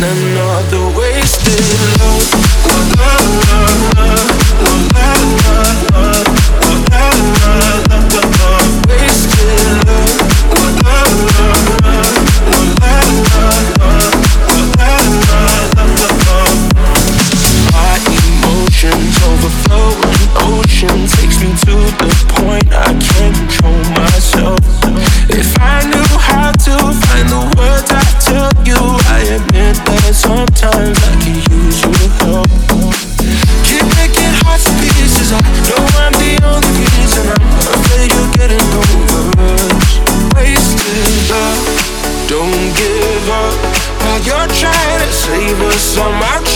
Another wasted love. love, love. on my